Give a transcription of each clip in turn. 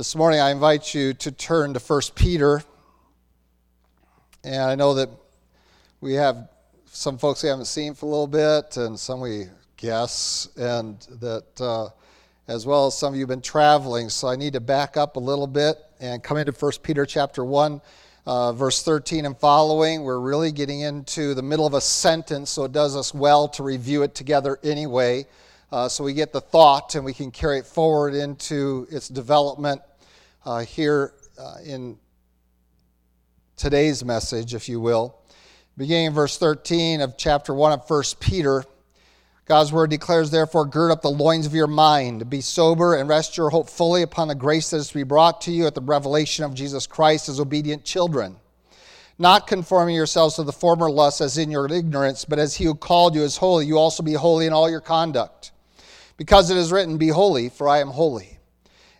This morning, I invite you to turn to 1 Peter. And I know that we have some folks we haven't seen for a little bit, and some we guess, and that uh, as well as some of you have been traveling. So I need to back up a little bit and come into 1 Peter chapter 1. Uh, verse 13 and following, we're really getting into the middle of a sentence, so it does us well to review it together anyway. Uh, so we get the thought and we can carry it forward into its development uh, here uh, in today's message, if you will. Beginning in verse 13 of chapter 1 of 1 Peter, God's word declares, Therefore, gird up the loins of your mind, be sober, and rest your hope fully upon the grace that is to be brought to you at the revelation of Jesus Christ as obedient children. Not conforming yourselves to the former lusts as in your ignorance, but as he who called you is holy, you also be holy in all your conduct because it is written, Be holy, for I am holy.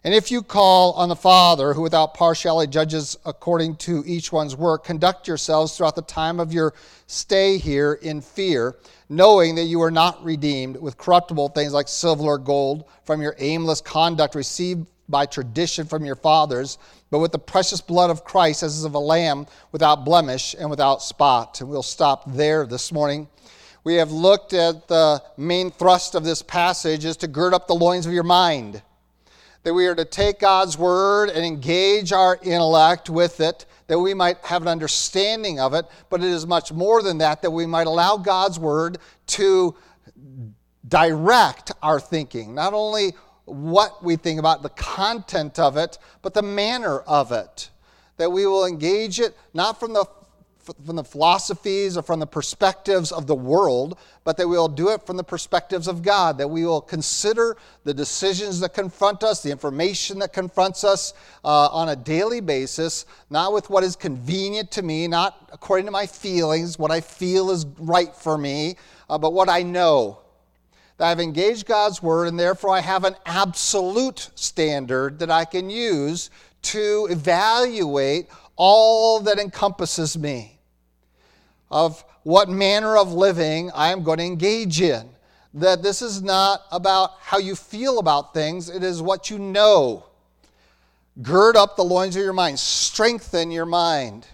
And if you call on the Father, who without partiality judges according to each one's work, conduct yourselves throughout the time of your stay here in fear, knowing that you are not redeemed with corruptible things like silver or gold from your aimless conduct received by tradition from your fathers, but with the precious blood of Christ as of a lamb without blemish and without spot. And we'll stop there this morning we have looked at the main thrust of this passage is to gird up the loins of your mind. That we are to take God's word and engage our intellect with it, that we might have an understanding of it, but it is much more than that, that we might allow God's word to direct our thinking. Not only what we think about, the content of it, but the manner of it. That we will engage it not from the from the philosophies or from the perspectives of the world, but that we will do it from the perspectives of God, that we will consider the decisions that confront us, the information that confronts us uh, on a daily basis, not with what is convenient to me, not according to my feelings, what I feel is right for me, uh, but what I know. That I've engaged God's word, and therefore I have an absolute standard that I can use to evaluate all that encompasses me of what manner of living I am going to engage in. That this is not about how you feel about things, it is what you know. Gird up the loins of your mind, strengthen your mind.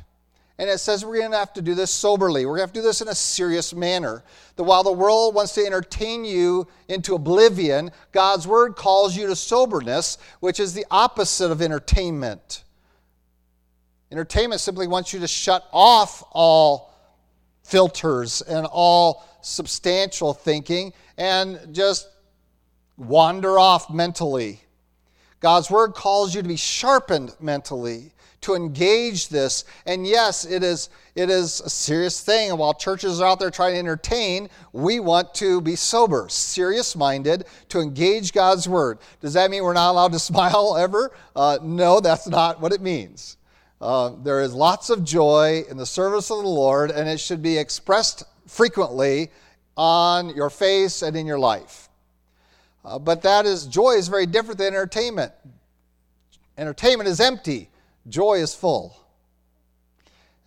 And it says we're going to have to do this soberly. We're going to have to do this in a serious manner. That while the world wants to entertain you into oblivion, God's word calls you to soberness, which is the opposite of entertainment. Entertainment simply wants you to shut off all filters and all substantial thinking and just wander off mentally. God's word calls you to be sharpened mentally, to engage this. And yes, it is, it is a serious thing. And while churches are out there trying to entertain, we want to be sober, serious minded, to engage God's word. Does that mean we're not allowed to smile ever? Uh, no, that's not what it means. Uh, there is lots of joy in the service of the Lord, and it should be expressed frequently on your face and in your life. Uh, but that is, joy is very different than entertainment. Entertainment is empty, joy is full.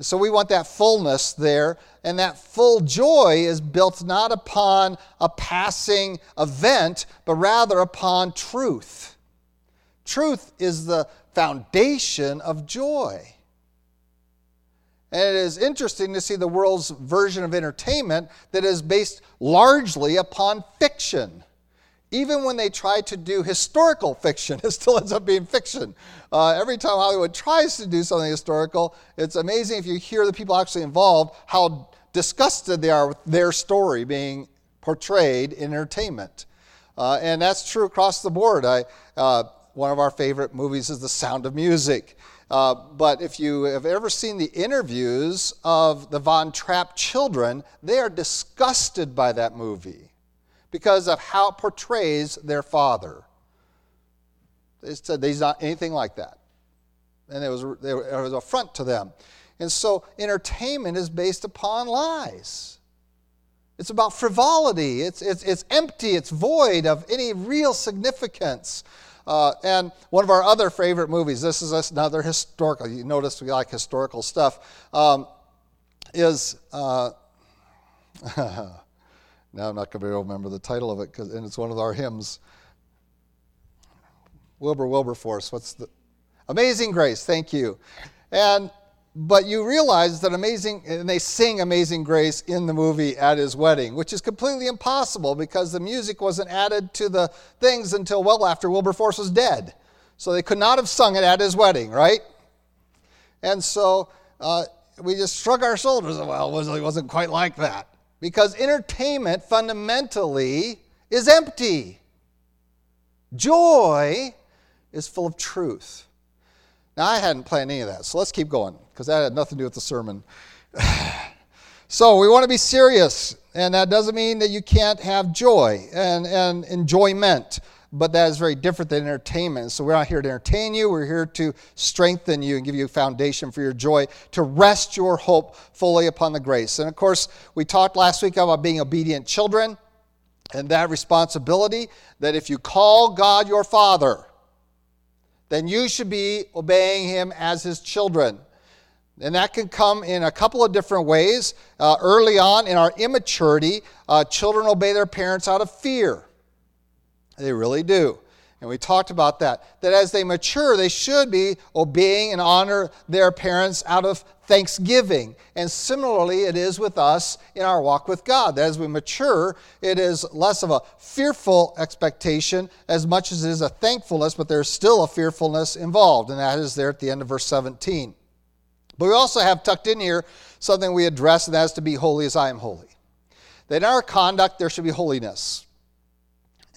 So we want that fullness there, and that full joy is built not upon a passing event, but rather upon truth. Truth is the foundation of joy. And it is interesting to see the world's version of entertainment that is based largely upon fiction. Even when they try to do historical fiction, it still ends up being fiction. Uh, every time Hollywood tries to do something historical, it's amazing if you hear the people actually involved how disgusted they are with their story being portrayed in entertainment. Uh, and that's true across the board. I, uh, one of our favorite movies is The Sound of Music. Uh, but if you have ever seen the interviews of the Von Trapp children, they are disgusted by that movie because of how it portrays their father. They said he's not anything like that. And it was, it was affront to them. And so entertainment is based upon lies. It's about frivolity. It's, it's, it's empty. It's void of any real significance. Uh, and one of our other favorite movies, this is another historical, you notice we like historical stuff, um, is, uh, now I'm not going to be able to remember the title of it, cause, and it's one of our hymns. Wilbur Wilberforce, what's the, Amazing Grace, thank you. And but you realize that amazing and they sing amazing grace in the movie at his wedding which is completely impossible because the music wasn't added to the things until well after wilberforce was dead. So they could not have sung it at his wedding right? And so uh, we just shrug our shoulders. And well it wasn't quite like that. Because entertainment fundamentally is empty. Joy is full of truth now, I hadn't planned any of that, so let's keep going because that had nothing to do with the sermon. so, we want to be serious, and that doesn't mean that you can't have joy and, and enjoyment, but that is very different than entertainment. So, we're not here to entertain you, we're here to strengthen you and give you a foundation for your joy, to rest your hope fully upon the grace. And of course, we talked last week about being obedient children and that responsibility that if you call God your Father, then you should be obeying him as his children. And that can come in a couple of different ways. Uh, early on in our immaturity, uh, children obey their parents out of fear. They really do. And we talked about that. That as they mature, they should be obeying and honor their parents out of thanksgiving. And similarly, it is with us in our walk with God. That as we mature, it is less of a fearful expectation as much as it is a thankfulness, but there's still a fearfulness involved. And that is there at the end of verse 17. But we also have tucked in here something we address, and that is to be holy as I am holy. That in our conduct, there should be holiness.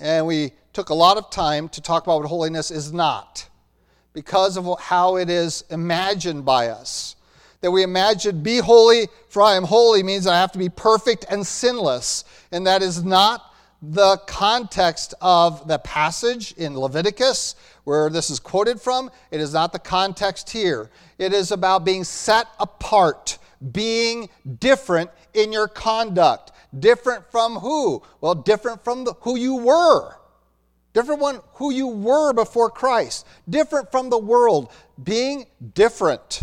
And we took a lot of time to talk about what holiness is not because of how it is imagined by us. That we imagine, be holy, for I am holy, means I have to be perfect and sinless. And that is not the context of the passage in Leviticus where this is quoted from. It is not the context here. It is about being set apart, being different in your conduct. Different from who? Well, different from the, who you were. Different one who you were before Christ. Different from the world. Being different.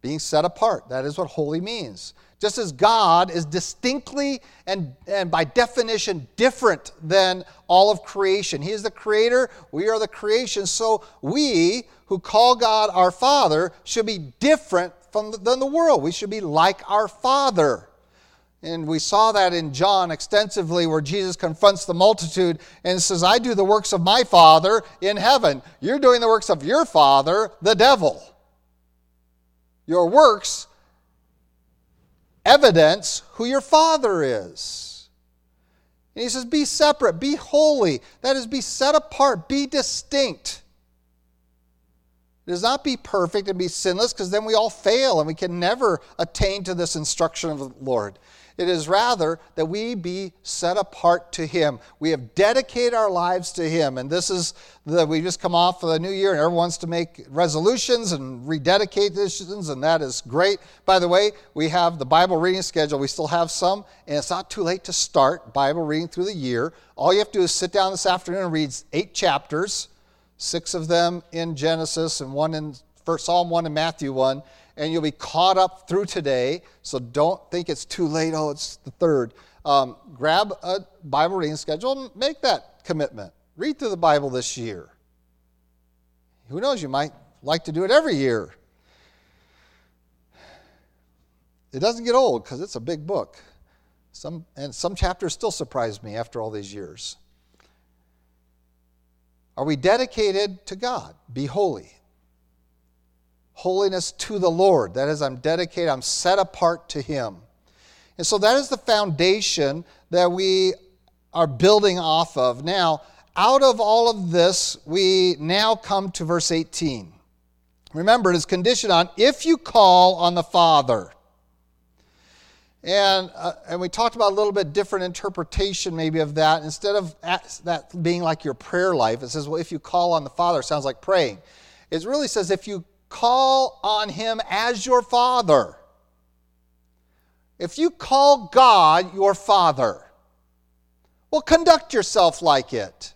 Being set apart. That is what holy means. Just as God is distinctly and, and by definition different than all of creation. He is the creator, we are the creation. So we who call God our Father should be different from the, than the world. We should be like our Father. And we saw that in John extensively, where Jesus confronts the multitude and says, I do the works of my Father in heaven. You're doing the works of your Father, the devil. Your works evidence who your Father is. And he says, Be separate, be holy. That is, be set apart, be distinct. It does not be perfect and be sinless because then we all fail and we can never attain to this instruction of the Lord. It is rather that we be set apart to Him. We have dedicated our lives to Him. And this is that we just come off of the new year and everyone wants to make resolutions and rededicate decisions, and that is great. By the way, we have the Bible reading schedule. We still have some, and it's not too late to start Bible reading through the year. All you have to do is sit down this afternoon and read eight chapters, six of them in Genesis and one in First Psalm 1 and Matthew 1 and you'll be caught up through today. So don't think it's too late. Oh, it's the third. Um, grab a Bible reading schedule and make that commitment. Read through the Bible this year. Who knows, you might like to do it every year. It doesn't get old because it's a big book. Some, and some chapters still surprise me after all these years. Are we dedicated to God? Be holy holiness to the Lord. That is, I'm dedicated, I'm set apart to Him. And so that is the foundation that we are building off of. Now, out of all of this, we now come to verse 18. Remember, it is conditioned on if you call on the Father. And, uh, and we talked about a little bit different interpretation maybe of that. Instead of that being like your prayer life, it says, well, if you call on the Father, sounds like praying. It really says, if you call on him as your father. If you call God your father, well, conduct yourself like it.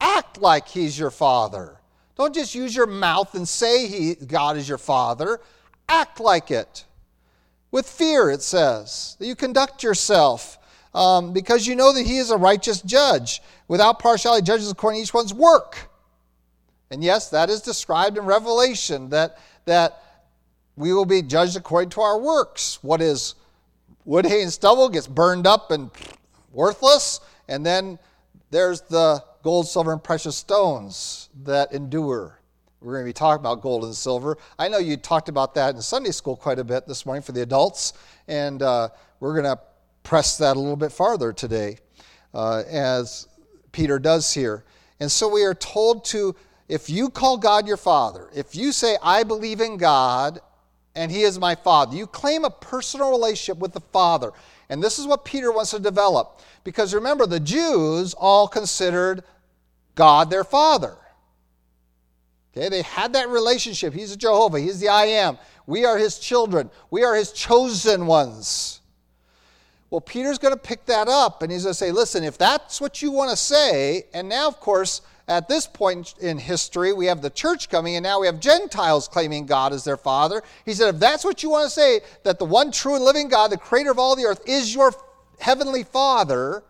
Act like he's your father. Don't just use your mouth and say he, God is your father. Act like it. With fear, it says, that you conduct yourself um, because you know that he is a righteous judge. Without partiality, judges according to each one's work. And yes, that is described in Revelation that, that we will be judged according to our works. What is wood, hay, and stubble gets burned up and worthless. And then there's the gold, silver, and precious stones that endure. We're going to be talking about gold and silver. I know you talked about that in Sunday school quite a bit this morning for the adults, and uh, we're going to press that a little bit farther today, uh, as Peter does here. And so we are told to, if you call God your Father, if you say, I believe in God and He is my Father, you claim a personal relationship with the Father. And this is what Peter wants to develop. Because remember, the Jews all considered God their Father. Okay, they had that relationship. He's a Jehovah, He's the I am. We are His children, we are His chosen ones. Well, Peter's going to pick that up and he's going to say, listen, if that's what you want to say, and now, of course, at this point in history, we have the church coming, and now we have Gentiles claiming God as their Father. He said, if that's what you want to say, that the one true and living God, the creator of all the earth, is your heavenly Father,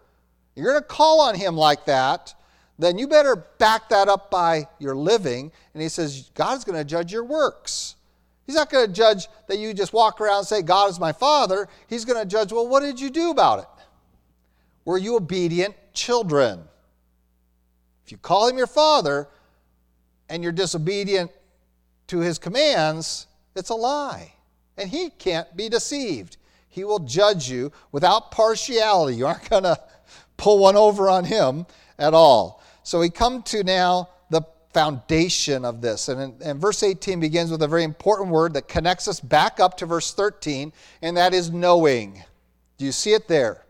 you're going to call on Him like that, then you better back that up by your living. And he says, God's going to judge your works. He's not going to judge that you just walk around and say, God is my Father. He's going to judge, well, what did you do about it? Were you obedient children? If you call him your Father and you're disobedient to his commands, it's a lie. And he can't be deceived. He will judge you without partiality. You aren't going to pull one over on him at all. So we come to now the foundation of this. And, and verse 18 begins with a very important word that connects us back up to verse 13, and that is knowing. Do you see it there?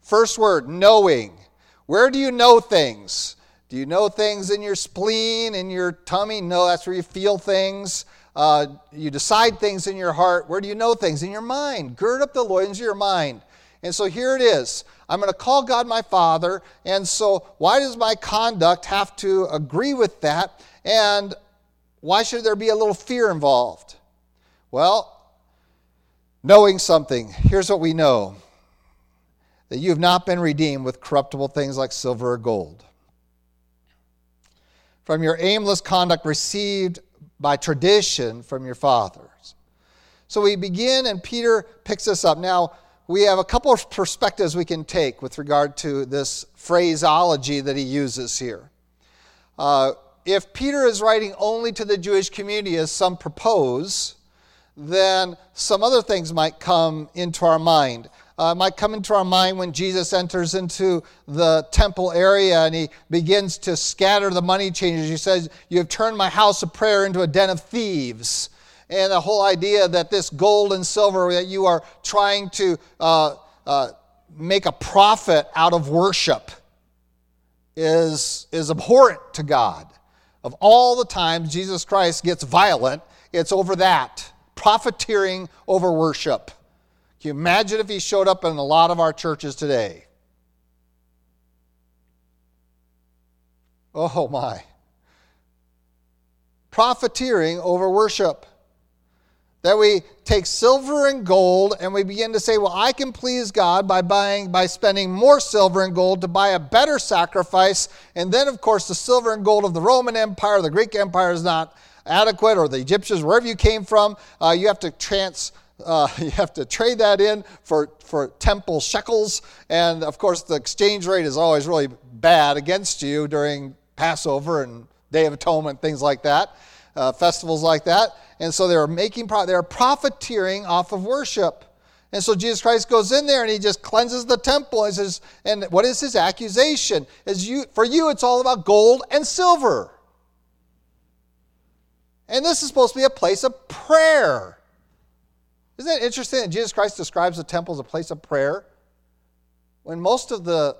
First word, knowing. Where do you know things? Do you know things in your spleen, in your tummy? No, that's where you feel things. Uh, you decide things in your heart. Where do you know things? In your mind. Gird up the loins of your mind. And so here it is. I'm going to call God my Father. And so, why does my conduct have to agree with that? And why should there be a little fear involved? Well, knowing something, here's what we know that you have not been redeemed with corruptible things like silver or gold. From your aimless conduct received by tradition from your fathers. So we begin, and Peter picks us up. Now, we have a couple of perspectives we can take with regard to this phraseology that he uses here. Uh, if Peter is writing only to the Jewish community, as some propose, then some other things might come into our mind. Uh, might come into our mind when Jesus enters into the temple area and he begins to scatter the money changers. He says, You have turned my house of prayer into a den of thieves and the whole idea that this gold and silver that you are trying to uh, uh, make a profit out of worship is, is abhorrent to God. Of all the times Jesus Christ gets violent, it's over that profiteering over worship. Can you imagine if he showed up in a lot of our churches today? Oh my. Profiteering over worship that we take silver and gold and we begin to say, well, I can please God by buying, by spending more silver and gold to buy a better sacrifice. And then, of course, the silver and gold of the Roman Empire, the Greek Empire is not adequate, or the Egyptians, wherever you came from, uh, you have to trans. Uh, you have to trade that in for, for temple shekels. And of course, the exchange rate is always really bad against you during Passover and Day of Atonement, things like that, uh, festivals like that. And so they're making they're profiteering off of worship. And so Jesus Christ goes in there and he just cleanses the temple and says, and what is his accusation? Is you for you it's all about gold and silver. And this is supposed to be a place of prayer. Isn't it interesting that Jesus Christ describes the temple as a place of prayer? When most of the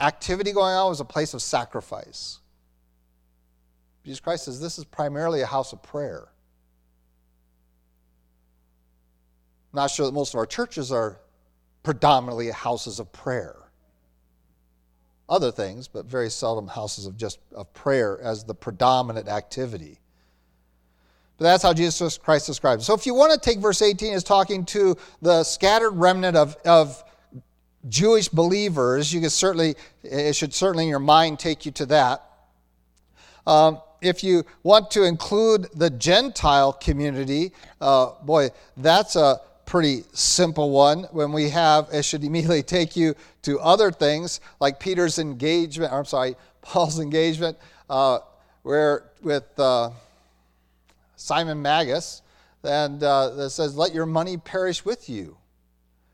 activity going on was a place of sacrifice. Jesus Christ says this is primarily a house of prayer. I'm not sure that most of our churches are predominantly houses of prayer. Other things, but very seldom houses of just of prayer as the predominant activity. But that's how Jesus Christ describes it. So if you want to take verse 18 as talking to the scattered remnant of, of Jewish believers, you can certainly, it should certainly in your mind take you to that. Um, if you want to include the Gentile community, uh, boy, that's a pretty simple one. When we have, it should immediately take you to other things like Peter's engagement, I'm sorry, Paul's engagement, uh, where with uh, Simon Magus, and uh, that says, "Let your money perish with you."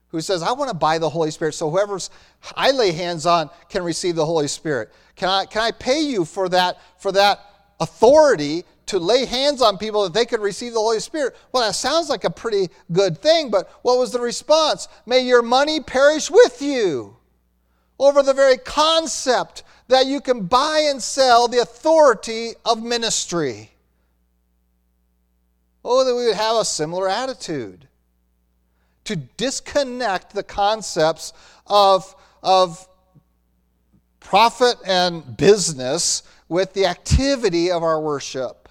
Who says, "I want to buy the Holy Spirit, so whoever's I lay hands on can receive the Holy Spirit." Can I can I pay you for that for that authority to lay hands on people that they could receive the Holy Spirit. Well, that sounds like a pretty good thing, but what was the response? May your money perish with you over the very concept that you can buy and sell the authority of ministry. Oh, that we would have a similar attitude. To disconnect the concepts of, of profit and business with the activity of our worship.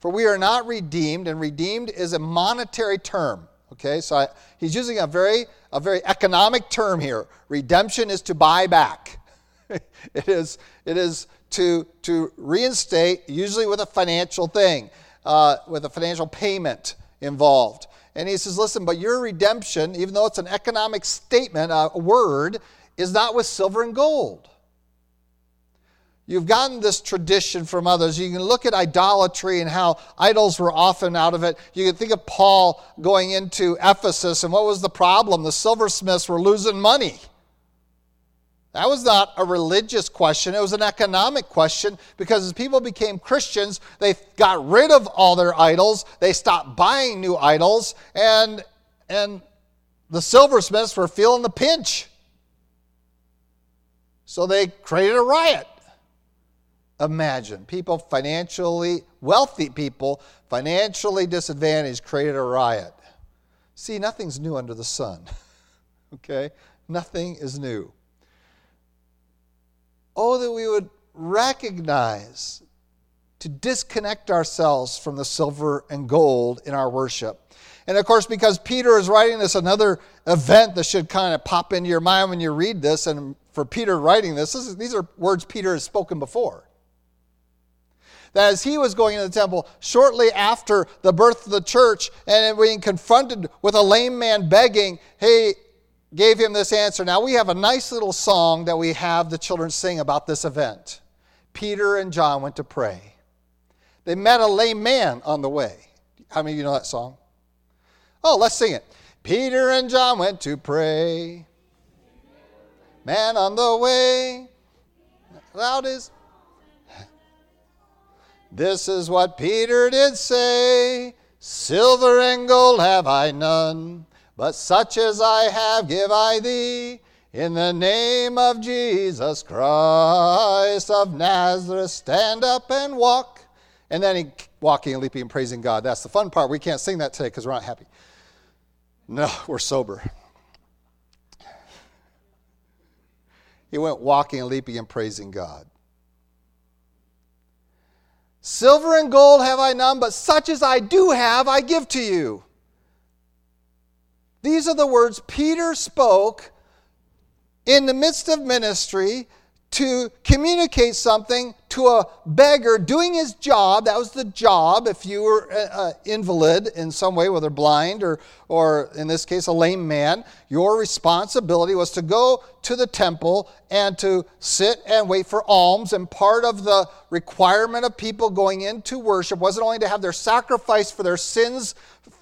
For we are not redeemed, and redeemed is a monetary term. Okay, so I, he's using a very, a very economic term here. Redemption is to buy back. it is, it is to, to reinstate, usually with a financial thing, uh, with a financial payment involved. And he says, listen, but your redemption, even though it's an economic statement, a word, is not with silver and gold. You've gotten this tradition from others. You can look at idolatry and how idols were often out of it. You can think of Paul going into Ephesus, and what was the problem? The silversmiths were losing money. That was not a religious question, it was an economic question because as people became Christians, they got rid of all their idols, they stopped buying new idols, and, and the silversmiths were feeling the pinch. So they created a riot imagine. People financially, wealthy people, financially disadvantaged, created a riot. See, nothing's new under the sun. okay? Nothing is new. Oh, that we would recognize to disconnect ourselves from the silver and gold in our worship. And of course, because Peter is writing this, another event that should kind of pop into your mind when you read this, and for Peter writing this, this is, these are words Peter has spoken before that as he was going into the temple shortly after the birth of the church and being confronted with a lame man begging, he gave him this answer. Now we have a nice little song that we have the children sing about this event. Peter and John went to pray. They met a lame man on the way. How many of you know that song? Oh, let's sing it. Peter and John went to pray. Man on the way. Loud is this is what Peter did say Silver and gold have I none, but such as I have give I thee. In the name of Jesus Christ of Nazareth, stand up and walk. And then he walking and leaping and praising God. That's the fun part. We can't sing that today because we're not happy. No, we're sober. He went walking and leaping and praising God. Silver and gold have I none, but such as I do have, I give to you. These are the words Peter spoke in the midst of ministry to communicate something to a beggar doing his job. That was the job. If you were an invalid in some way, whether blind or, or in this case, a lame man, your responsibility was to go to the temple and to sit and wait for alms. And part of the requirement of people going into worship wasn't only to have their sacrifice for their sins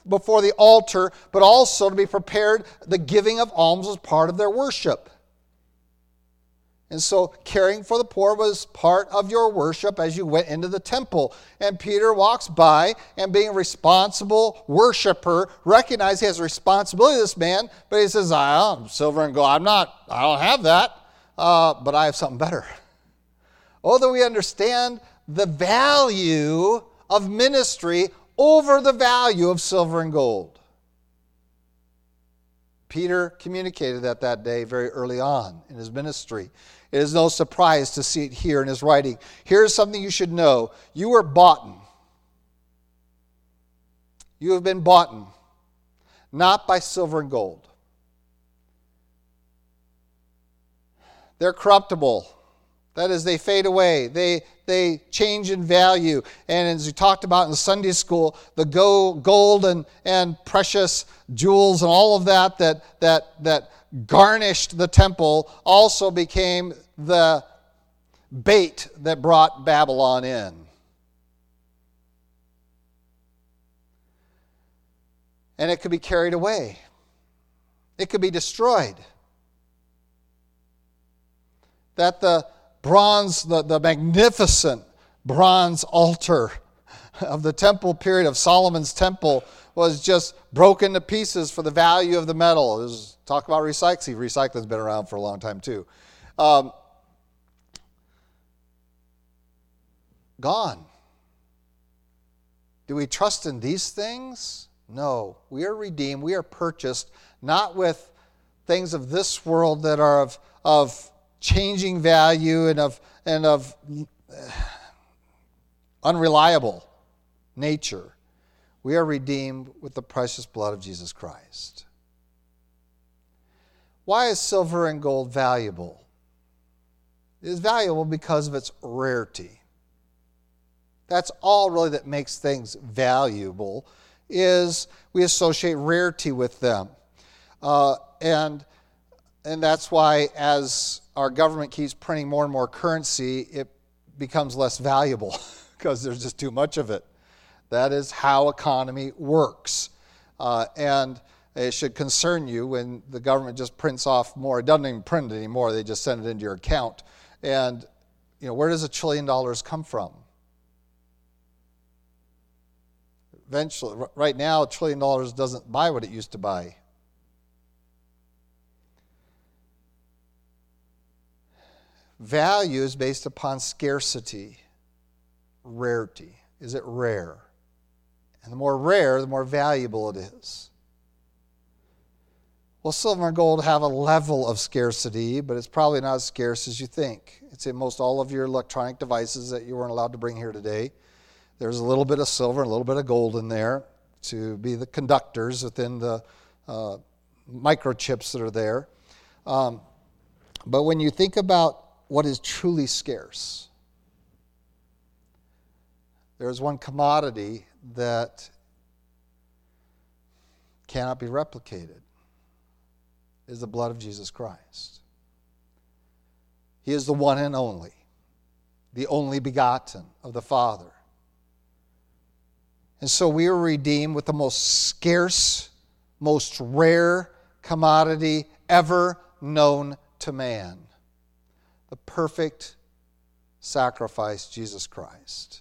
before the altar, but also to be prepared. The giving of alms was part of their worship. And so caring for the poor was part of your worship as you went into the temple. And Peter walks by and being a responsible worshiper, recognizes he has a responsibility to this man, but he says, I'm silver and gold. I'm not, I don't have that, uh, but I have something better. Oh, that we understand the value of ministry over the value of silver and gold. Peter communicated that that day very early on in his ministry. It is no surprise to see it here in his writing. Here's something you should know you were bought. You have been bought, not by silver and gold. They're corruptible. That is, they fade away. They, they change in value. And as we talked about in Sunday school, the gold and, and precious jewels and all of that, that that that garnished the temple also became the bait that brought Babylon in. And it could be carried away. It could be destroyed that the bronze, the, the magnificent bronze altar of the temple period of Solomon's temple was just broken to pieces for the value of the metal. Was, talk about recycling. Recycling's been around for a long time too. Um, gone. Do we trust in these things? No. We are redeemed. We are purchased not with things of this world that are of, of changing value and of, and of unreliable nature. We are redeemed with the precious blood of Jesus Christ. Why is silver and gold valuable? It is valuable because of its rarity. That's all really that makes things valuable is we associate rarity with them. Uh, and, and that's why as our government keeps printing more and more currency, it becomes less valuable because there's just too much of it. That is how economy works. Uh, and it should concern you when the government just prints off more. It doesn't even print it anymore, they just send it into your account. And you know, where does a trillion dollars come from? Eventually, right now, a trillion dollars doesn't buy what it used to buy. Value is based upon scarcity, rarity. Is it rare? And the more rare, the more valuable it is. Well, silver and gold have a level of scarcity, but it's probably not as scarce as you think. It's in most all of your electronic devices that you weren't allowed to bring here today. There's a little bit of silver and a little bit of gold in there to be the conductors within the uh, microchips that are there. Um, but when you think about what is truly scarce. There is one commodity that cannot be replicated is the blood of Jesus Christ. He is the one and only, the only begotten of the Father. And so we are redeemed with the most scarce, most rare commodity ever known to man the perfect sacrifice, Jesus Christ.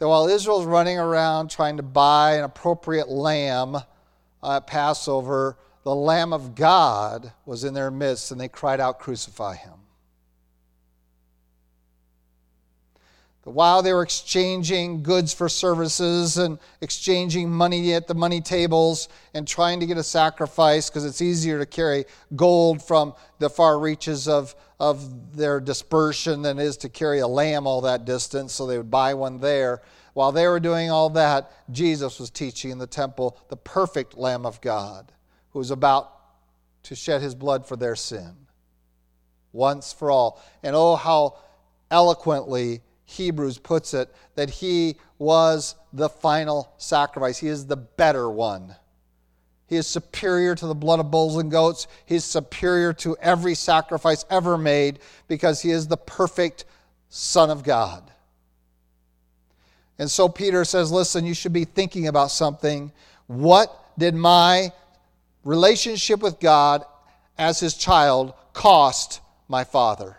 That while Israel's running around trying to buy an appropriate lamb at Passover, the Lamb of God was in their midst and they cried out, Crucify him. While they were exchanging goods for services and exchanging money at the money tables and trying to get a sacrifice because it's easier to carry gold from the far reaches of, of their dispersion than it is to carry a lamb all that distance, so they would buy one there. While they were doing all that, Jesus was teaching in the temple the perfect Lamb of God who was about to shed his blood for their sin once for all. And oh, how eloquently Hebrews puts it, that he was the final sacrifice. He is the better one. He is superior to the blood of bulls and goats. He is superior to every sacrifice ever made because he is the perfect Son of God. And so Peter says, Listen, you should be thinking about something. What did my relationship with God as his child cost my father?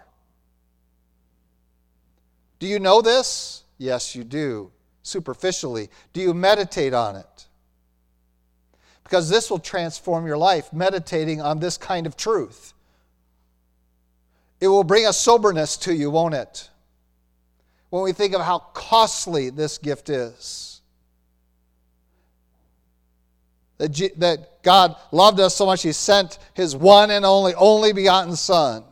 Do you know this? Yes, you do, superficially. Do you meditate on it? Because this will transform your life, meditating on this kind of truth. It will bring a soberness to you, won't it? When we think of how costly this gift is. That God loved us so much, He sent His one and only, only begotten Son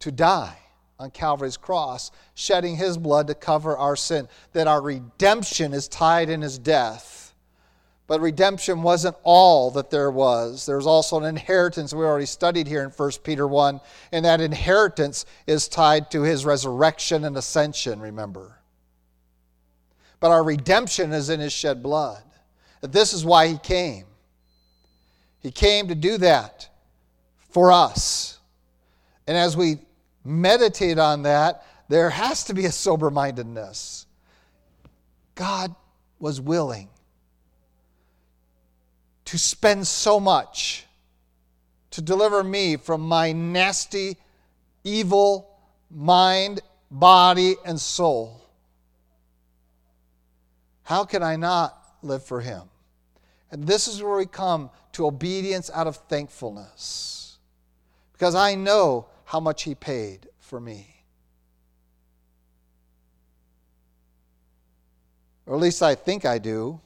to die on Calvary's cross, shedding his blood to cover our sin, that our redemption is tied in his death. But redemption wasn't all that there was. There's also an inheritance we already studied here in 1 Peter 1, and that inheritance is tied to his resurrection and ascension, remember. But our redemption is in his shed blood. This is why he came. He came to do that for us. And as we meditate on that, there has to be a sober mindedness. God was willing to spend so much to deliver me from my nasty, evil mind, body, and soul. How can I not live for Him? And this is where we come to obedience out of thankfulness. Because I know how much He paid for me. Or at least I think I do.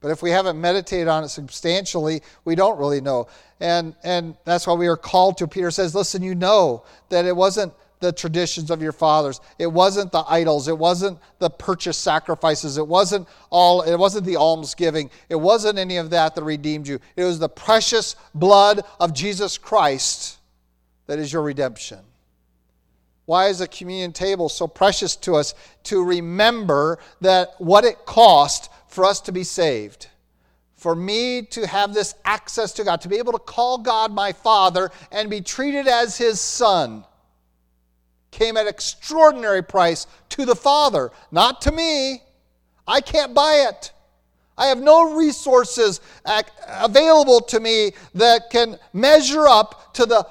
But if we haven't meditated on it substantially, we don't really know. And, and that's why we are called to. Peter says, listen, you know that it wasn't the traditions of your fathers. It wasn't the idols. It wasn't the purchase sacrifices. It wasn't all it wasn't the almsgiving. It wasn't any of that that redeemed you. It was the precious blood of Jesus Christ that is your redemption. Why is the communion table so precious to us? To remember that what it cost for us to be saved. For me to have this access to God, to be able to call God my Father and be treated as His Son, came at extraordinary price to the Father, not to me. I can't buy it. I have no resources available to me that can measure up to the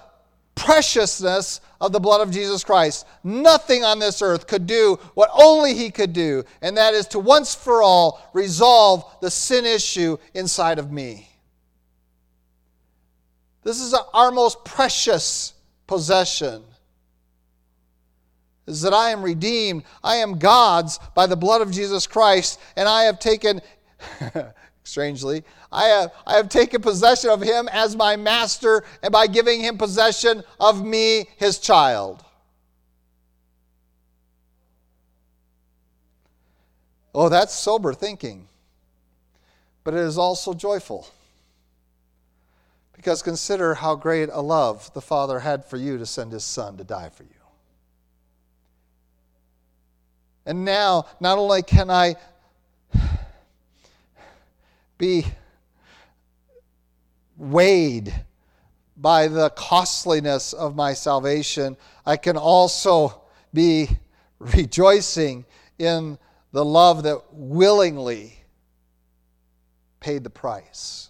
preciousness of the blood of Jesus Christ. Nothing on this earth could do what only He could do, and that is to once for all resolve the sin issue inside of me. This is our most precious possession. Is that I am redeemed, I am God's by the blood of Jesus Christ, and I have taken strangely. I have, I have taken possession of him as my master and by giving him possession of me, his child. Oh, that's sober thinking. But it is also joyful. Because consider how great a love the Father had for you to send his Son to die for you. And now, not only can I be weighed by the costliness of my salvation, I can also be rejoicing in the love that willingly paid the price.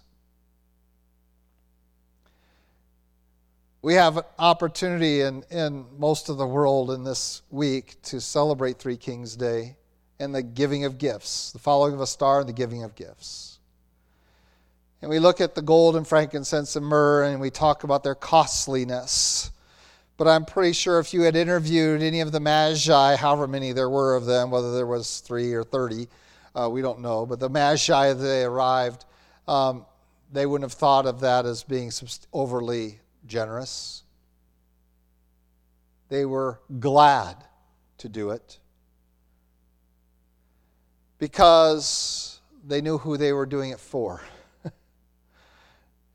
We have an opportunity in, in most of the world in this week to celebrate Three Kings Day and the giving of gifts, the following of a star and the giving of gifts and we look at the gold and frankincense and myrrh and we talk about their costliness. But I'm pretty sure if you had interviewed any of the magi, however many there were of them, whether there was three or 30, uh, we don't know, but the magi they arrived, um, they wouldn't have thought of that as being overly generous. They were glad to do it because they knew who they were doing it for.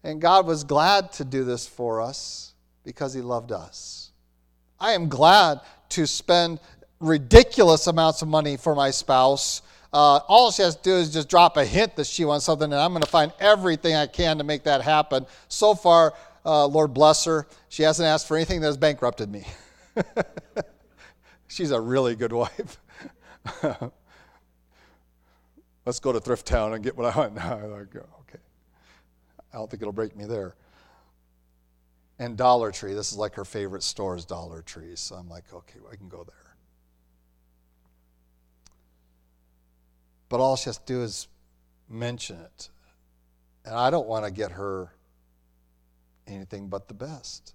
And God was glad to do this for us because He loved us. I am glad to spend ridiculous amounts of money for my spouse. Uh, all she has to do is just drop a hint that she wants something, and I'm going to find everything I can to make that happen. So far, uh, Lord bless her, she hasn't asked for anything that has bankrupted me. She's a really good wife. Let's go to Thrift Town and get what I want. No, I don't think it'll break me there. And Dollar Tree, this is like her favorite store is Dollar Tree. So I'm like, okay, I can go there. But all she has to do is mention it. And I don't want to get her anything but the best.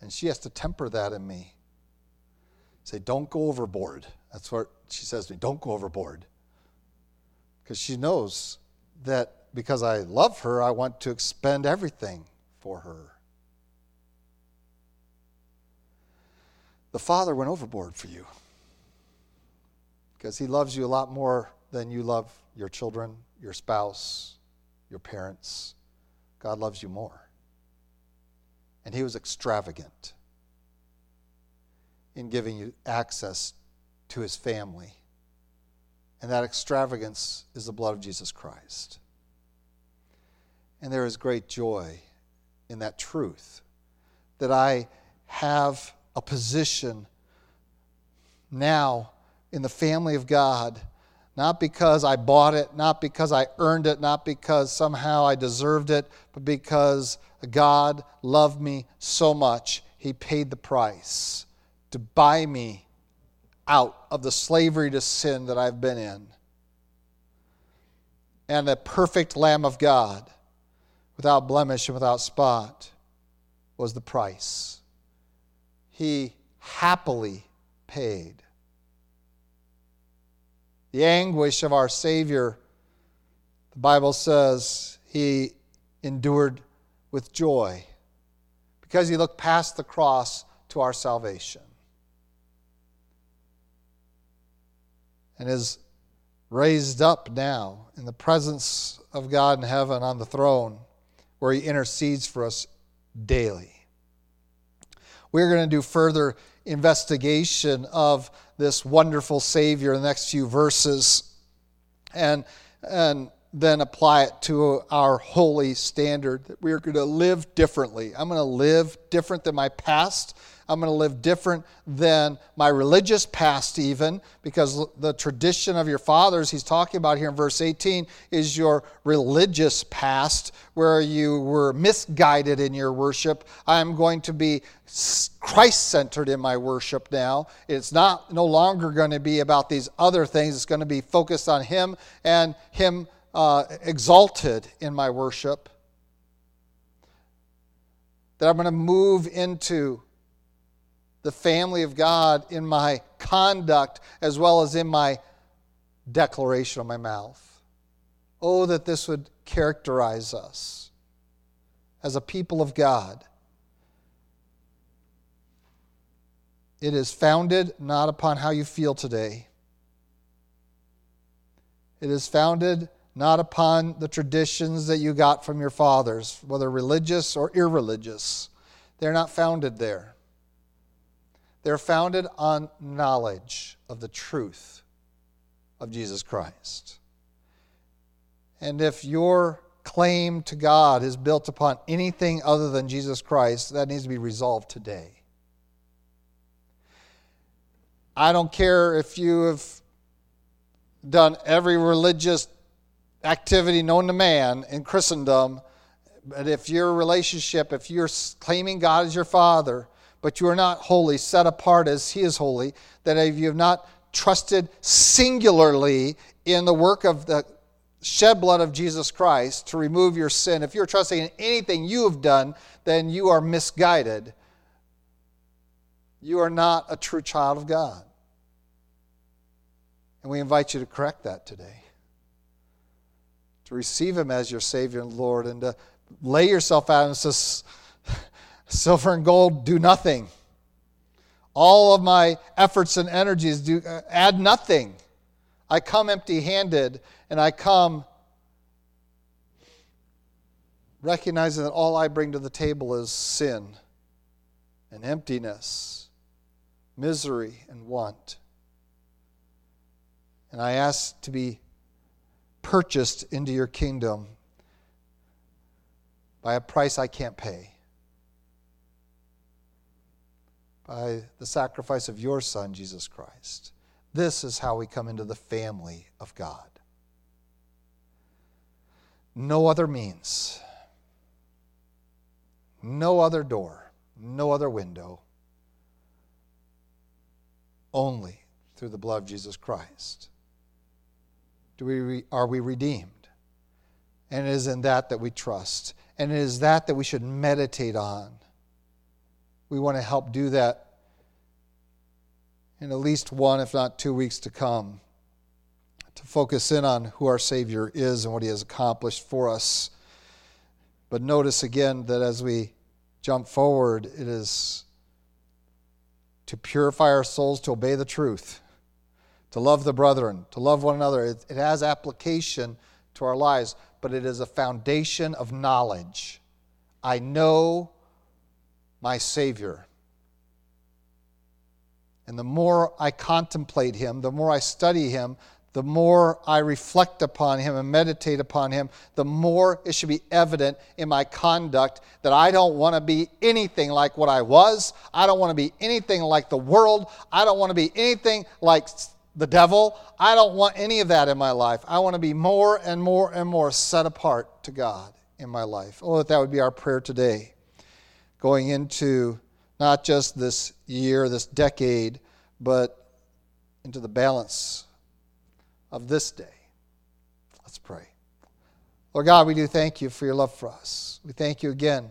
And she has to temper that in me. Say, don't go overboard. That's what she says to me. Don't go overboard. Because she knows that because I love her, I want to expend everything for her. The Father went overboard for you because He loves you a lot more than you love your children, your spouse, your parents. God loves you more. And He was extravagant in giving you access to His family. And that extravagance is the blood of Jesus Christ. And there is great joy in that truth that I have a position now in the family of God, not because I bought it, not because I earned it, not because somehow I deserved it, but because God loved me so much, He paid the price to buy me out of the slavery to sin that I've been in. And the perfect Lamb of God, without blemish and without spot, was the price. He happily paid. The anguish of our Savior, the Bible says, he endured with joy because he looked past the cross to our salvation. And is raised up now in the presence of God in heaven on the throne, where he intercedes for us daily. We're going to do further investigation of this wonderful Savior in the next few verses and, and then apply it to our holy standard that we are going to live differently. I'm going to live different than my past. I'm going to live different than my religious past, even, because the tradition of your fathers, he's talking about here in verse 18, is your religious past, where you were misguided in your worship. I'm going to be Christ centered in my worship now. It's not no longer going to be about these other things, it's going to be focused on Him and Him uh, exalted in my worship. That I'm going to move into the family of God in my conduct as well as in my declaration of my mouth. Oh, that this would characterize us as a people of God. It is founded not upon how you feel today. It is founded not upon the traditions that you got from your fathers, whether religious or irreligious. They're not founded there. They're founded on knowledge of the truth of Jesus Christ. And if your claim to God is built upon anything other than Jesus Christ, that needs to be resolved today. I don't care if you have done every religious activity known to man in Christendom, but if your relationship, if you're claiming God as your Father, but you are not holy, set apart as He is holy, that if you have not trusted singularly in the work of the shed blood of Jesus Christ to remove your sin, if you're trusting in anything you have done, then you are misguided. You are not a true child of God. And we invite you to correct that today. To receive Him as your Savior and Lord and to lay yourself out and say, Silver and gold do nothing. All of my efforts and energies do uh, add nothing. I come empty-handed and I come recognizing that all I bring to the table is sin and emptiness, misery and want. And I ask to be purchased into your kingdom by a price I can't pay. By the sacrifice of your Son, Jesus Christ. This is how we come into the family of God. No other means, no other door, no other window, only through the blood of Jesus Christ. Do we, are we redeemed? And it is in that that we trust. And it is that that we should meditate on we want to help do that in at least one, if not two weeks to come, to focus in on who our Savior is and what He has accomplished for us. But notice again that as we jump forward, it is to purify our souls, to obey the truth, to love the brethren, to love one another. It, it has application to our lives, but it is a foundation of knowledge. I know my Savior. And the more I contemplate Him, the more I study Him, the more I reflect upon Him and meditate upon Him, the more it should be evident in my conduct that I don't want to be anything like what I was. I don't want to be anything like the world. I don't want to be anything like the devil. I don't want any of that in my life. I want to be more and more and more set apart to God in my life. Oh, that that would be our prayer today, going into not just this year, this decade, but into the balance of this day. Let's pray. Lord God, we do thank you for your love for us. We thank you again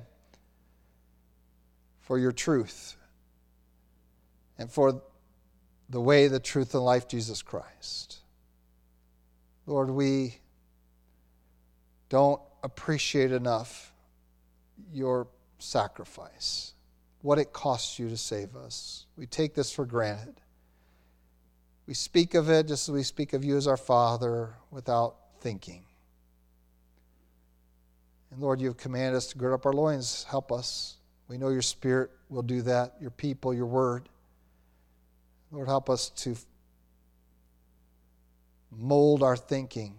for your truth and for the way, the truth, and life, Jesus Christ. Lord, we don't appreciate enough your sacrifice, what it costs you to save us. We take this for granted. We speak of it just as we speak of you as our Father without thinking. And Lord, you have commanded us to gird up our loins. Help us. We know your Spirit will do that, your people, your word. Lord, help us to mold our thinking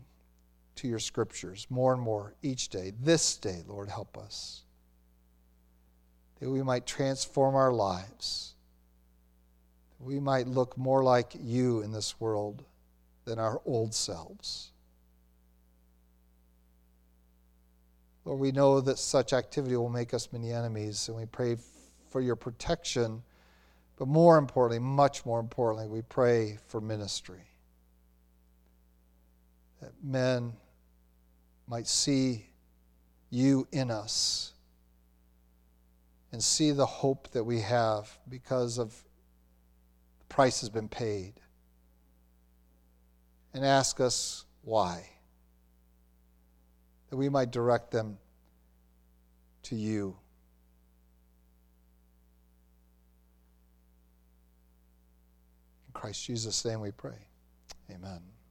to your scriptures more and more each day. This day, Lord, help us. That we might transform our lives that we might look more like you in this world than our old selves. Lord, we know that such activity will make us many enemies, and we pray for your protection. But more importantly, much more importantly, we pray for ministry. That men might see you in us and see the hope that we have because of the price has been paid. And ask us why. That we might direct them to you. In Christ Jesus' name we pray. Amen.